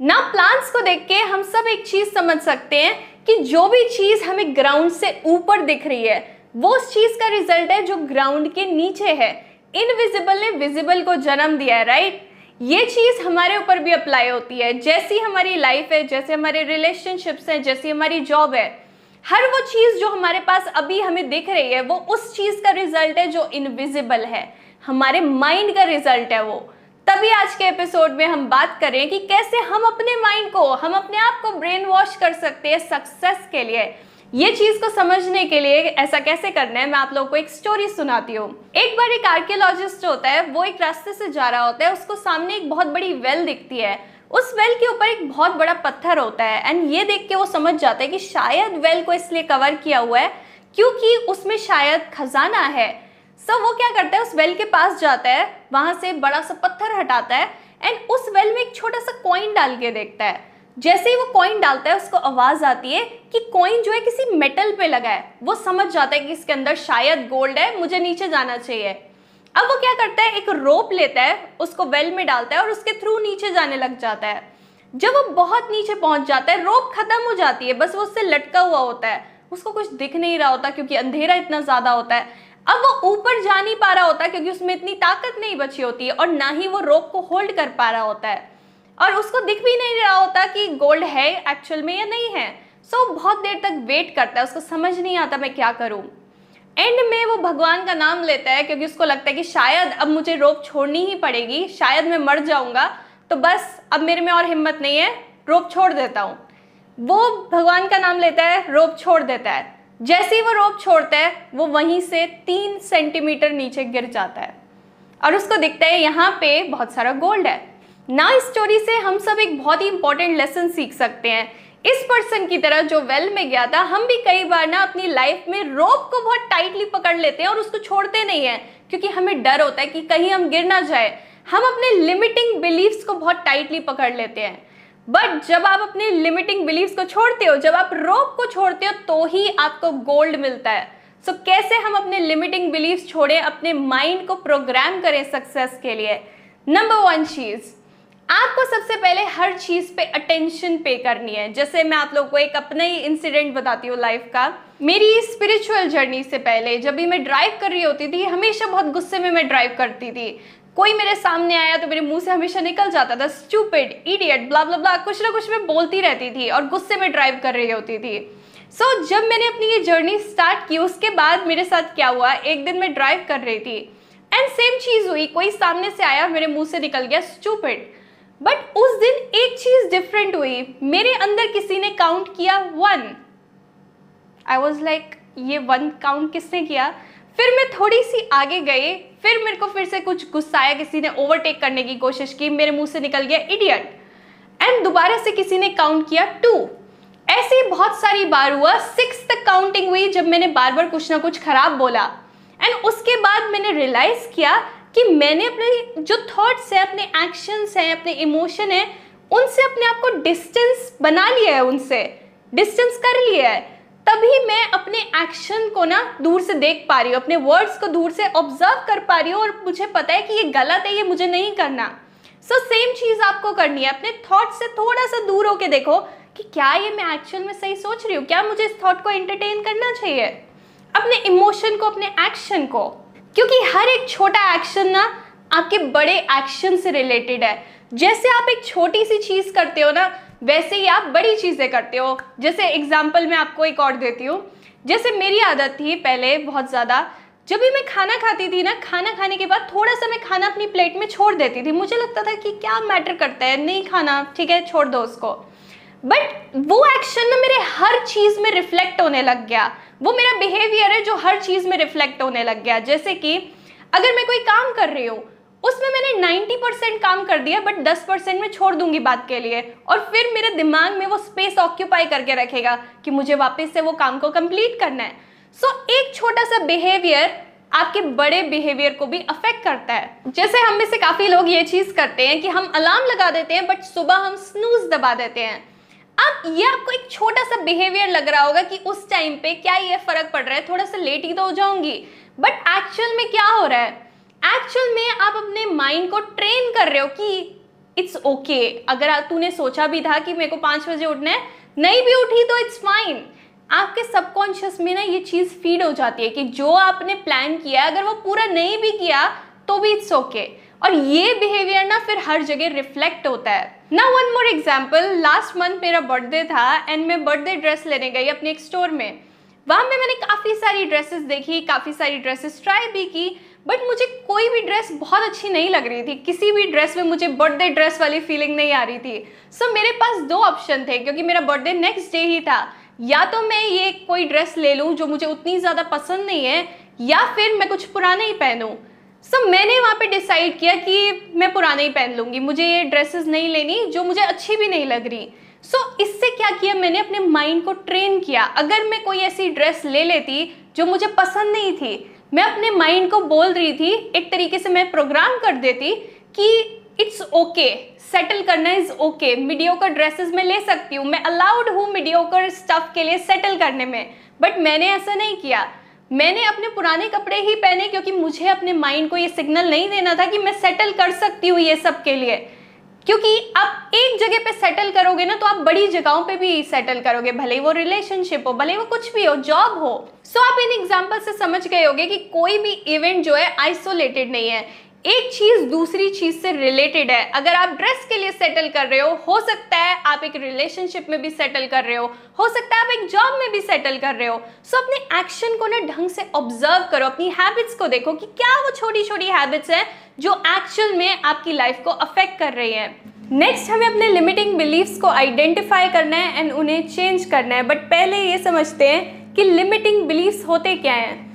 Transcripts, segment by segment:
ना प्लांट्स को देख के हम सब एक चीज़ समझ सकते हैं कि जो भी चीज़ हमें ग्राउंड से ऊपर दिख रही है, वो उस चीज़ का रिज़ल्ट है जो ग्राउंड के नीचे है। इनविजिबल ने विजिबल को जन्म दिया है राइट ये चीज़ हमारे ऊपर भी अप्लाई होती है। जैसी हमारी लाइफ है, जैसे हमारे रिलेशनशिप्स हैं, जैसी हमारी जॉब है, हर वो चीज़ जो हमारे पास अभी हमें दिख रही है, वो उस चीज़ का रिज़ल्ट है जो इनविजिबल है। हमारे माइंड का रिज़ल्ट है वो। तभी आज के एपिसोड में हम बात करें कि कैसे हम अपने माइंड को, हम अपने आप को ब्रेन वॉश कर सकते हैं सक्सेस के लिए। ये चीज़ को समझने के लिए ऐसा कैसे करना है, मैं आप लोगों को एक स्टोरी सुनाती हूँ। एक बार एक आर्कियोलॉजिस्ट होता है, वो एक रास्ते से जा रहा होता है, उसको सामने एक बहुत बड़ी वेल दिखती है। उस वेल के ऊपर एक बहुत बड़ा पत्थर होता है एंड ये देख के वो समझ जाता है कि शायद वेल को इसलिए कवर किया हुआ है क्योंकि उसमें शायद खजाना है। सो वो क्या करता है, उस वेल के पास जाता है, वहाँ से बड़ा सा पत्थर हटाता है एंड उस वेल में एक छोटा सा कॉइन डाल के देखता है। जैसे ही वो कॉइन डालता है, उसको आवाज़ आती है कि कॉइन जो है किसी मेटल पे लगा है। वो समझ जाता है कि इसके अंदर शायद गोल्ड है, मुझे नीचे जाना चाहिए। अब वो क्या करता है, एक रोप लेता है, उसको वेल में डालता है और उसके थ्रू नीचे जाने लग जाता है। जब वो बहुत नीचे पहुँच जाता है रोप खत्म हो जाती है, बस वो उससे लटका हुआ होता है। उसको कुछ दिख नहीं रहा होता क्योंकि अंधेरा इतना ज़्यादा होता है। अब वो ऊपर जा नहीं पा रहा होता क्योंकि उसमें इतनी ताकत नहीं बची होती है और ना ही वो रोप को होल्ड कर पा रहा होता है। और उसको दिख भी नहीं रहा होता कि गोल्ड है एक्चुअल में या नहीं है। सो so, बहुत देर तक वेट करता है उसको समझ नहीं आता मैं क्या करूँ। एंड में वो भगवान का नाम लेता है क्योंकि उसको लगता है कि शायद अब मुझे रोप छोड़नी ही पड़ेगी शायद मैं मर जाऊँगा। तो बस अब मेरे में और हिम्मत नहीं है रोप छोड़ देता हूँ। वो भगवान का नाम लेता है रोप छोड़ देता है। जैसे ही वो रोप छोड़ता है, वो वहीं से तीन सेंटीमीटर नीचे गिर जाता है। और उसको दिखता है, यहाँ पे बहुत सारा गोल्ड है। ना इस स्टोरी से हम सब एक बहुत ही इंपॉर्टेंट लेसन सीख सकते हैं। इस पर्सन की तरह जो वेल में गया था, हम भी कई बार ना अपनी लाइफ में रोप को बहुत टाइटली पकड़ लेते हैं और उसको छोड़ते नहीं हैं, क्योंकि हमें डर होता है कि कहीं हम गिर ना जाए। हम अपने लिमिटिंग बिलीव्स को बहुत टाइटली पकड़ लेते हैं। बट जब आप अपने लिमिटिंग बिलीव्स को छोड़ते हो जब आप रोप को छोड़ते हो तो ही आपको गोल्ड मिलता है। सो so, कैसे हम अपने लिमिटिंग बिलीव्स छोड़ें अपने माइंड को प्रोग्राम करें सक्सेस के लिए? नंबर वन चीज़ आपको सबसे पहले हर चीज़ पे अटेंशन पे करनी है। जैसे मैं आप लोगों को एक अपना ही इंसिडेंट बताती हूँ लाइफ का। मेरी स्पिरिचुअल जर्नी से पहले जब भी मैं ड्राइव कर रही होती थी हमेशा बहुत गुस्से में मैं ड्राइव करती थी। कोई मेरे सामने आया तो मेरे मुँह से हमेशा निकल जाता था stupid idiot blah blah blah कुछ ना कुछ मैं बोलती रहती थी और गुस्से में ड्राइव कर रही होती थी। सो so, जब मैंने अपनी ये जर्नी स्टार्ट की उसके बाद मेरे साथ क्या हुआ? एक दिन मैं ड्राइव कर रही थी। एंड सेम चीज़ हुई कोई सामने से आया मेरे मुँह से निकल गया स्टूपिड बट उस दिन एक चीज़ डिफरेंट हुई। मेरे अंदर किसी ने काउंट किया वन आई वॉज़ लाइक ये वन काउंट किसने किया? फिर मैं थोड़ी सी आगे गई, फिर मेरे को फिर से कुछ गुस्सा आया, किसी ने ओवरटेक करने की कोशिश की, मेरे मुँह से निकल गया इडियट एंड दोबारा से किसी ने काउंट किया टू ऐसे बहुत सारी बार हुआ सिक्स तक काउंटिंग हुई, जब मैंने बार बार कुछ ना कुछ खराब बोला. एंड उसके बाद मैंने रियलाइज़ किया कि मैंने अपने जो थॉट्स हैं, अपने एक्शंस हैं, अपने इमोशन हैं, उनसे अपने आप को डिस्टेंस बना लिया है, उनसे. डिस्टेंस कर लिया है. तभी मैं अपने एक्शन को ना दूर से देख पा रही हूँ, अपने वर्ड्स को दूर से ऑब्ज़र्व कर पा रही हूँ और मुझे पता है कि ये गलत है, ये मुझे नहीं करना। सो सेम चीज़ आपको करनी है। अपने थॉट से थोड़ा सा दूर होके देखो कि क्या ये मैं एक्शन में सही सोच रही हूँ? क्या मुझे इस थॉट को एंटरटेन करना चाहिए? अपने इमोशन को, अपने एक्शन को। क्योंकि हर एक छोटा एक्शन ना आपके बड़े एक्शन से रिलेटेड है। जैसे आप एक छोटी सी चीज़ करते हो ना वैसे ही आप बड़ी चीज़ें करते हो। जैसे एग्ज़ाम्पल मैं आपको एक और देती हूँ। जैसे मेरी आदत थी पहले बहुत ज़्यादा। जब भी मैं खाना खाती थी ना, खाना खाने के बाद थोड़ा सा मैं खाना अपनी प्लेट में छोड़ देती थी। मुझे लगता था कि क्या मैटर करता है, नहीं खाना, ठीक है, छोड़ दो उसको। बट वो एक्शन ना मेरे हर चीज़ में रिफ्लेक्ट होने लग गया। वो मेरा बिहेवियर है जो हर चीज़ में रिफ्लेक्ट होने लग गया। जैसे कि अगर मैं कोई काम कर रही हूँ उसमें मैंने 90 परसेंट काम कर दिया बट 10 परसेंट में छोड़ दूँगी बात के लिए। और फिर मेरे दिमाग में वो स्पेस ऑक्यूपाई करके रखेगा कि मुझे वापस से वो काम को कंप्लीट करना है। सो so, एक छोटा सा बिहेवियर आपके बड़े बिहेवियर को भी अफेक्ट करता है। जैसे हम में से काफ़ी लोग ये चीज़ करते हैं कि हम अलार्म लगा देते हैं बट सुबह हम स्नूज दबा देते हैं। अब ये आपको एक छोटा सा बिहेवियर लग रहा होगा कि उस टाइम पे क्या ये फ़र्क पड़ रहा है थोड़ा सा लेट ही तो हो जाऊँगी। बट एक्चुअल में क्या हो रहा है? एक्चुअल में आप अपने माइंड को ट्रेन कर रहे हो कि इट्स ओके okay. अगर तूने सोचा भी था कि मेरे को पाँच बजे उठना है, नहीं भी उठी तो इट्स फाइन आपके सबकॉन्शियस में ना ये चीज़ फ़ीड हो जाती है कि जो आपने प्लान किया अगर वो पूरा नहीं भी किया तो भी इट्स ओके okay. और ये बिहेवियर ना फिर हर जगह रिफ्लेक्ट होता है ना one more example last month मेरा बर्थडे था एंड मैं बर्थडे ड्रेस लेने गई अपने एक स्टोर में वहाँ पे मैंने काफ़ी सारी ड्रेसेस देखी, काफ़ी सारी ड्रेसेस ट्राई भी की बट मुझे कोई भी ड्रेस बहुत अच्छी नहीं लग रही थी। किसी भी ड्रेस में मुझे बर्थडे ड्रेस वाली फीलिंग नहीं आ रही थी। सो so, मेरे पास दो ऑप्शन थे क्योंकि मेरा बर्थडे नेक्स्ट डे ही था। या तो मैं ये कोई ड्रेस ले लूँ जो मुझे उतनी ज़्यादा पसंद नहीं है या फिर मैं कुछ पुराना ही पहनूँ। सो so, मैंने वहाँ पे डिसाइड किया कि मैं पुराना ही पहन लूँगी। मुझे ये ड्रेसेस नहीं लेनी जो मुझे अच्छी भी नहीं लग रही। सो so, इससे क्या किया मैंने? अपने माइंड को ट्रेन किया। अगर मैं कोई ऐसी ड्रेस ले लेती जो मुझे पसंद नहीं थी मैं अपने माइंड को बोल रही थी, एक तरीके से मैं प्रोग्राम कर देती कि इट्स ओके सेटल करना इज़ ओके मीडियोकर ड्रेसेस में ले सकती हूँ, मैं अलाउड हूँ मीडियोकर स्टफ़ के लिए सेटल करने में बट मैंने ऐसा नहीं किया। मैंने अपने पुराने कपड़े ही पहने क्योंकि मुझे अपने माइंड को ये सिग्नल नहीं देना था कि मैं सेटल कर सकती हूँ ये सब के लिए। क्योंकि आप एक जगह पे सेटल करोगे ना तो आप बड़ी जगहों पे भी सेटल करोगे भले ही वो रिलेशनशिप हो भले ही वो कुछ भी हो जॉब हो। सो so, आप इन एग्ज़ाम्पल से समझ गए होगे कि कोई भी इवेंट जो है आइसोलेटेड नहीं है। एक चीज़ दूसरी चीज़ से रिलेटेड है। अगर आप ड्रेस के लिए सेटल कर रहे हो हो सकता है आप एक रिलेशनशिप में भी सेटल कर रहे हो हो सकता है आप एक जॉब में भी सेटल कर रहे हो। सो so, अपने एक्शन को ना ढंग से ऑब्ज़र्व करो अपनी हैबिट्स को देखो कि क्या वो छोटी छोटी हैबिट्स हैं जो एक्चुअल में आपकी लाइफ को अफेक्ट कर रही हैं। नेक्स्ट हमें अपने लिमिटिंग बिलीव्स को आइडेंटिफाई करना है एंड उन्हें चेंज करना है। बट पहले ये समझते हैं कि लिमिटिंग बिलीव्स होते क्या हैं।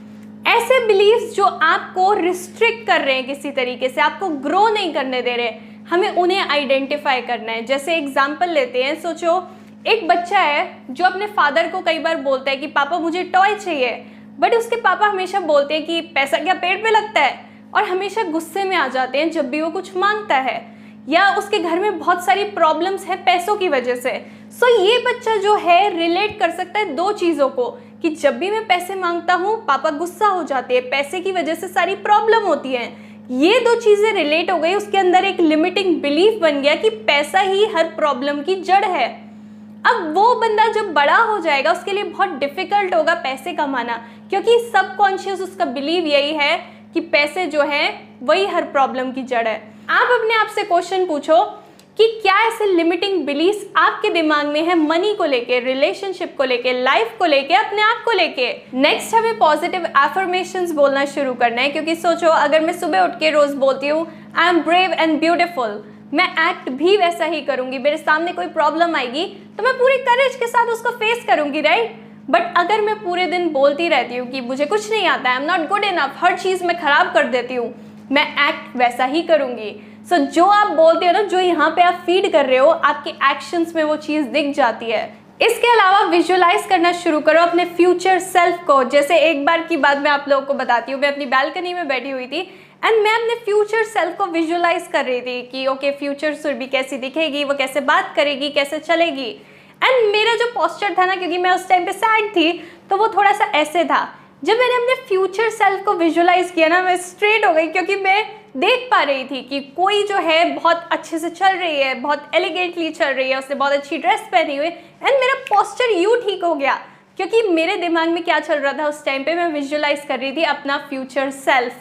ऐसे बिलीव्स जो आपको रिस्ट्रिक्ट कर रहे हैं किसी तरीके से आपको ग्रो नहीं करने दे रहे हमें उन्हें आइडेंटिफाई करना है। जैसे एग्ज़ाम्पल लेते हैं सोचो एक बच्चा है जो अपने फादर को कई बार बोलता है कि पापा मुझे टॉय चाहिए। बट उसके पापा हमेशा बोलते हैं कि पैसा क्या पेट पे लगता है? और हमेशा गुस्से में आ जाते हैं जब भी वो कुछ माँगता है। या उसके घर में बहुत सारी प्रॉब्लम्स है पैसों की वजह से। सो so, ये बच्चा जो है रिलेट कर सकता है दो चीज़ों को। कि जब भी मैं पैसे माँगता हूँ, पापा गुस्सा हो जाते हैं, पैसे की वजह से सारी प्रॉब्लम होती है। ये दो चीज़ें रिलेट हो गई, उसके अंदर एक लिमिटिंग बिलीफ बन गया कि पैसा ही हर प्रॉब्लम की जड़ है। अब वो बंदा जब बड़ा हो जाएगा, उसके लिए बहुत डिफ़िकल्ट होगा पैसे कमाना, क्योंकि सबकॉन्शियस उसका बिलीव यही है कि पैसे जो है, वही हर प्रॉब्लम की जड़ है। आप अपने आप से क्वेश्चन पूछो कि क्या ऐसे लिमिटिंग बिलीफ आपके दिमाग में है मनी को लेके रिलेशनशिप को लेके लाइफ को लेके, अपने आप को लेके? नेक्स्ट हमें पॉजिटिव एफर्मेशन बोलना शुरू करना है, क्योंकि सोचो, अगर मैं सुबह उठ के रोज बोलती हूँ I am brave and beautiful मैं एक्ट भी वैसा ही करूँगी, मेरे सामने कोई प्रॉब्लम आएगी तो मैं पूरी करेज के साथ उसको फेस करूँगी राइट बट अगर मैं पूरे दिन बोलती रहती हूँ कि मुझे कुछ नहीं आता I am not good enough हर चीज़ मैं खराब कर देती हूँ, मैं एक्ट वैसा ही करूँगी। सो so, जो आप बोलते हो ना जो यहाँ पे आप फ़ीड कर रहे हो आपके एक्शंस में वो चीज़ दिख जाती है। इसके अलावा विजुअलाइज करना शुरू करो अपने फ्यूचर सेल्फ को। जैसे एक बार की बात मैं आप लोगों को बताती हूँ मैं अपनी बैल्कनी में बैठी हुई थी एंड मैं अपने फ्यूचर सेल्फ को विजुअलाइज कर रही थी कि ओके फ्यूचर सुरभि कैसी दिखेगी वो कैसे बात करेगी कैसे चलेगी। एंड मेरा जो पॉस्चर था ना क्योंकि मैं उस टाइम पे सैड थी तो वो थोड़ा सा ऐसे था। जब मैंने अपने फ्यूचर सेल्फ को विजुअलाइज किया ना मैं स्ट्रेट हो गई क्योंकि मैं देख पा रही थी कि कोई जो है बहुत अच्छे से चल रही है, बहुत एलिगेंटली चल रही है, उसने बहुत अच्छी ड्रेस पहनी हुई। एंड मेरा पॉस्चर यू ठीक हो गया, क्योंकि मेरे दिमाग में क्या चल रहा था उस टाइम पे, मैं विजुअलाइज कर रही थी अपना फ्यूचर सेल्फ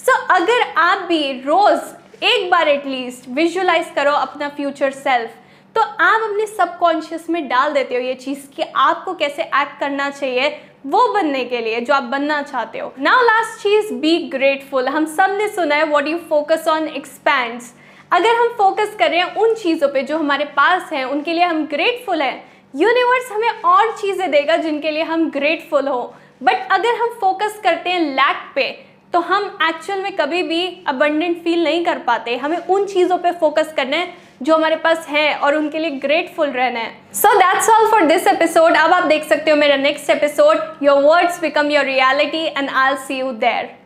सो अगर आप भी रोज़ एक बार एटलीस्ट विजुअलाइज करो अपना फ्यूचर सेल्फ तो आप अपने सबकॉन्शियस में डाल देते हो ये चीज़ कि आपको कैसे एक्ट करना चाहिए वो बनने के लिए, जो आप बनना चाहते हो। नाउ लास्ट चीज़ बी ग्रेटफुल हम सबने सुना है what you focus on expands अगर हम फोकस कर रहे हैं उन चीज़ों पे जो हमारे पास हैं, उनके लिए हम ग्रेटफुल हैं यूनिवर्स हमें और चीज़ें देगा जिनके लिए हम ग्रेटफुल हो। बट अगर हम फोकस करते हैं लैक पे तो हम एक्चुअल में कभी भी अबंडेंट फील नहीं कर पाते। हमें उन चीज़ों पे फोकस करना है जो हमारे पास है और उनके लिए ग्रेटफुल रहना है। So that's all for this episode अब आप देख सकते हो मेरा next episode your words become your reality and I see you there